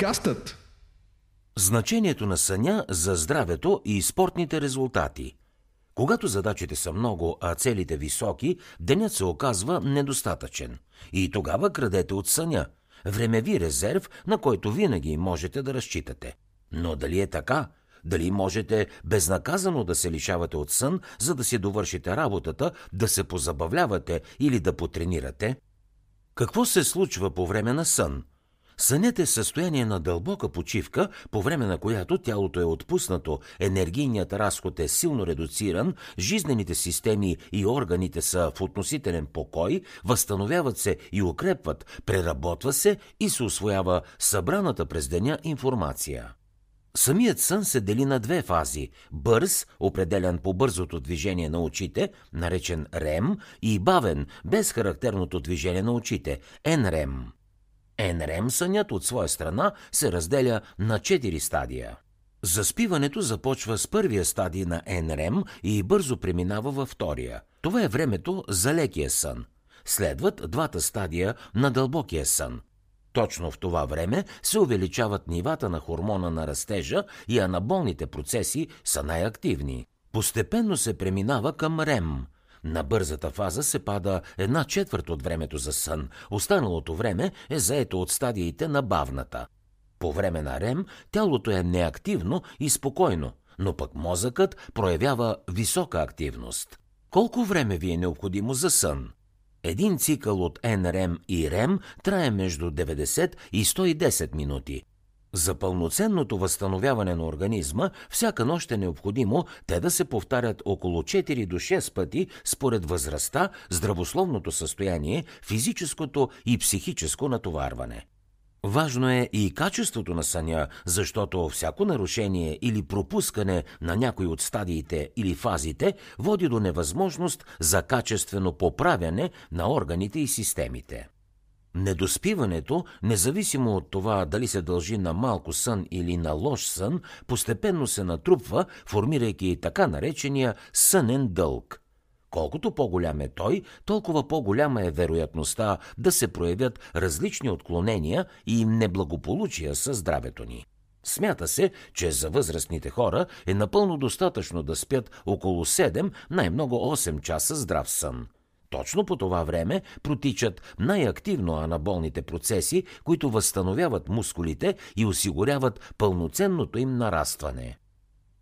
Подкастът Значението на съня за здравето и спортните резултати. Когато задачите са много, а целите високи, денят се оказва недостатъчен. И тогава крадете от съня. Времеви резерв, на който винаги можете да разчитате. Но дали е така? Дали можете безнаказано да се лишавате от сън, за да си довършите работата, да се позабавлявате или да потренирате? Какво се случва по време на сън? Сънят е състояние на дълбока почивка, по време на която тялото е отпуснато, енергийният разход е силно редуциран, жизнените системи и органите са в относителен покой, възстановяват се и укрепват, преработва се и се освоява събраната през деня информация. Самият сън се дели на две фази – бърз, определен по бързото движение на очите, наречен рем, и бавен, без характерното движение на очите – НРЕМ. НРЕМ сънят от своя страна се разделя на четири стадия. Заспиването започва с първия стадий на НРЕМ и бързо преминава във втория. Това е времето за лекия сън. Следват двата стадия на дълбокия сън. Точно в това време се увеличават нивата на хормона на растежа и анаболните процеси са най-активни. Постепенно се преминава към РЕМ. На бързата фаза се пада една четвърт от времето за сън, останалото време е заето от стадиите на бавната. По време на РЕМ тялото е неактивно и спокойно, но пък мозъкът проявява висока активност. Колко време ви е необходимо за сън? Един цикъл от НРМ и РЕМ трае между 90 и 110 минути. За пълноценното възстановяване на организма всяка нощ е необходимо те да се повтарят около 4 до 6 пъти според възрастта, здравословното състояние, физическото и психическо натоварване. Важно е и качеството на съня, защото всяко нарушение или пропускане на някой от стадиите или фазите води до невъзможност за качествено поправяне на органите и системите. Недоспиването, независимо от това дали се дължи на малко сън или на лош сън, постепенно се натрупва, формирайки така наречения сънен дълг. Колкото по-голям е той, толкова по-голяма е вероятността да се проявят различни отклонения и неблагополучия със здравето ни. Смята се, че за възрастните хора е напълно достатъчно да спят около 7, най-много 8 часа здрав сън. Точно по това време протичат най-активно анаболните процеси, които възстановяват мускулите и осигуряват пълноценното им нарастване.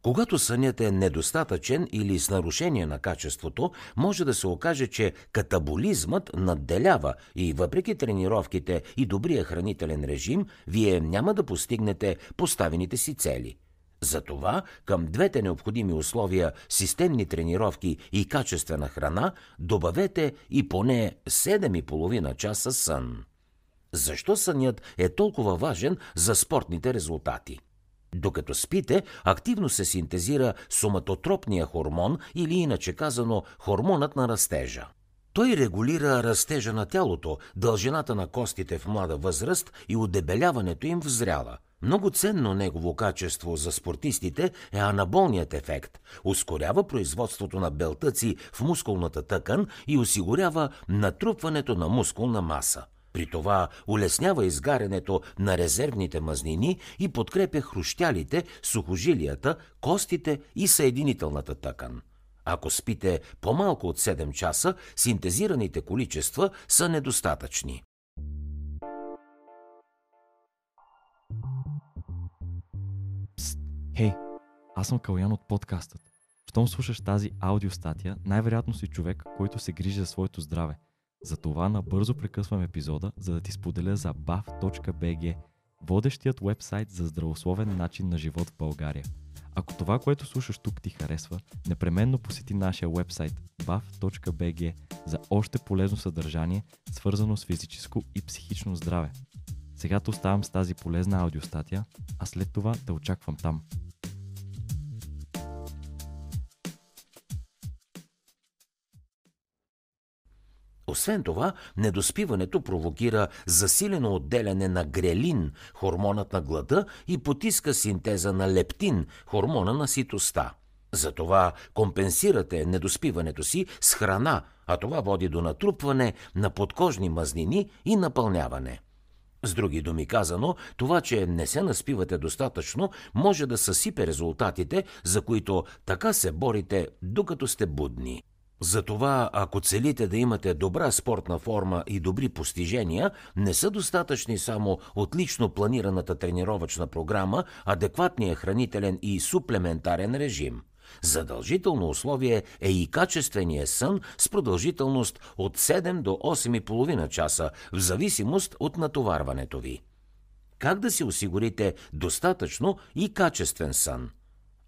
Когато сънят е недостатъчен или с нарушение на качеството, може да се окаже, че катаболизмът надделява и въпреки тренировките и добрия хранителен режим, вие няма да постигнете поставените си цели. Затова към двете необходими условия системни тренировки и качествена храна добавете и поне 7,5 часа сън. Защо сънят е толкова важен за спортните резултати? Докато спите, активно се синтезира соматотропния хормон или иначе казано хормонът на растежа. Той регулира растежа на тялото, дължината на костите в млада възраст и удебеляването им в зряла. Много ценно негово качество за спортистите е анаболният ефект. Ускорява производството на белтъци в мускулната тъкан и осигурява натрупването на мускулна маса. При това улеснява изгарянето на резервните мазнини и подкрепя хрущялите, сухожилията, костите и съединителната тъкан. Ако спите по-малко от 7 часа, синтезираните количества са недостатъчни. Хей, аз съм Калян от подкастът. Щом слушаш тази аудиостатия, най-вероятно си човек, който се грижи за своето здраве – затова набързо прекъсвам епизода, за да ти споделя за bav.bg, водещият вебсайт за здравословен начин на живот в България. Ако това, което слушаш тук ти харесва, непременно посети нашия вебсайт bav.bg за още полезно съдържание, свързано с физическо и психично здраве. Сега те оставам с тази полезна аудиостатия, а след това те очаквам там. Освен това, недоспиването провокира засилено отделяне на грелин, хормонът на глада, и потиска синтеза на лептин, хормона на ситостта. Затова компенсирате недоспиването си с храна, а това води до натрупване на подкожни мазнини и напълняване. С други думи казано, това, че не се наспивате достатъчно, може да съсипе резултатите, за които така се борите, докато сте будни. Затова, ако целите да имате добра спортна форма и добри постижения, не са достатъчни само отлично планираната тренировъчна програма, адекватния хранителен и суплементарен режим. Задължително условие е и качествения сън с продължителност от 7 до 8,5 часа, в зависимост от натоварването ви. Как да си осигурите достатъчно и качествен сън?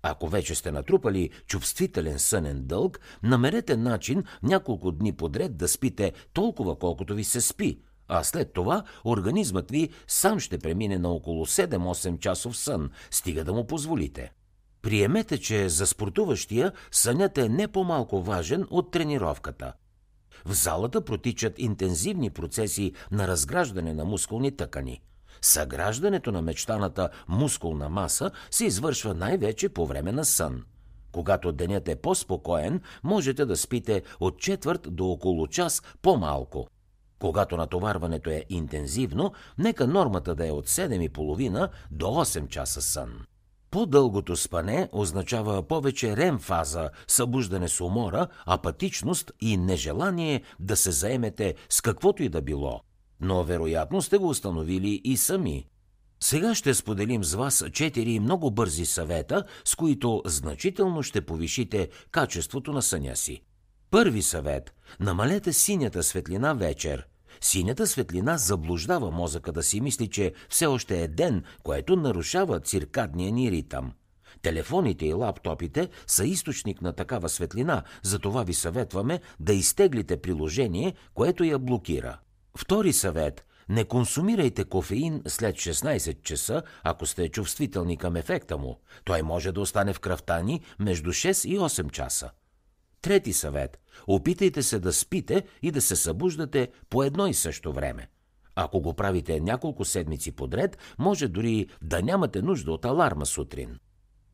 Ако вече сте натрупали чувствителен сънен дълг, намерете начин няколко дни подред да спите толкова колкото ви се спи, а след това организмът ви сам ще премине на около 7-8 часов сън, стига да му позволите. Приемете, че за спортуващия сънят е не по-малко важен от тренировката. В залата протичат интензивни процеси на разграждане на мускулни тъкани. Съграждането на мечтаната мускулна маса се извършва най-вече по време на сън. Когато денят е по-спокоен, можете да спите от четвърт до около час по-малко. Когато натоварването е интензивно, нека нормата да е от 7,5 до 8 часа сън. По-дългото спане означава повече рем фаза, събуждане с умора, апатичност и нежелание да се заемете с каквото и да било. Но вероятно сте го установили и сами. Сега ще споделим с вас четири много бързи съвета, с които значително ще повишите качеството на съня си. Първи съвет – намалете синята светлина вечер. Синята светлина заблуждава мозъка да си мисли, че все още е ден, което нарушава циркадния ни ритъм. Телефоните и лаптопите са източник на такава светлина, затова ви съветваме да изтеглите приложение, което я блокира. Втори съвет – не консумирайте кофеин след 16 часа, ако сте чувствителни към ефекта му. Той може да остане в кръвта ни между 6 и 8 часа. Трети съвет – опитайте се да спите и да се събуждате по едно и също време. Ако го правите няколко седмици подред, може дори да нямате нужда от аларма сутрин.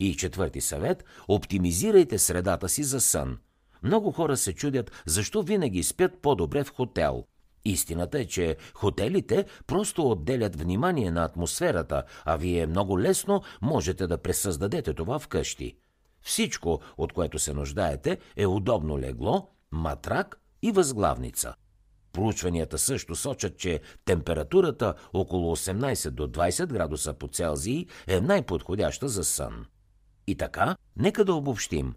И четвърти съвет – оптимизирайте средата си за сън. Много хора се чудят защо винаги спят по-добре в хотел. Истината е, че хотелите просто отделят внимание на атмосферата, а вие много лесно можете да пресъздадете това вкъщи. Всичко, от което се нуждаете, е удобно легло, матрак и възглавница. Проучванията също сочат, че температурата около 18 до 20 градуса по Целзий е най-подходяща за сън. И така, нека да обобщим.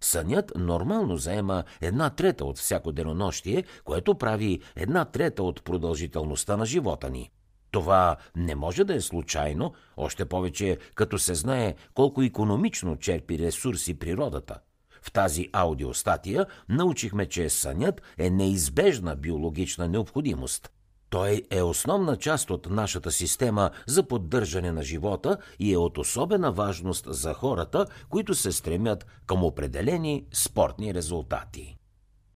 Сънят нормално заема една трета от всяко денонощие, което прави една трета от продължителността на живота ни. Това не може да е случайно, още повече като се знае колко економично черпи ресурси природата. В тази аудиостатия научихме, че сънят е неизбежна биологична необходимост. Той е основна част от нашата система за поддържане на живота и е от особена важност за хората, които се стремят към определени спортни резултати.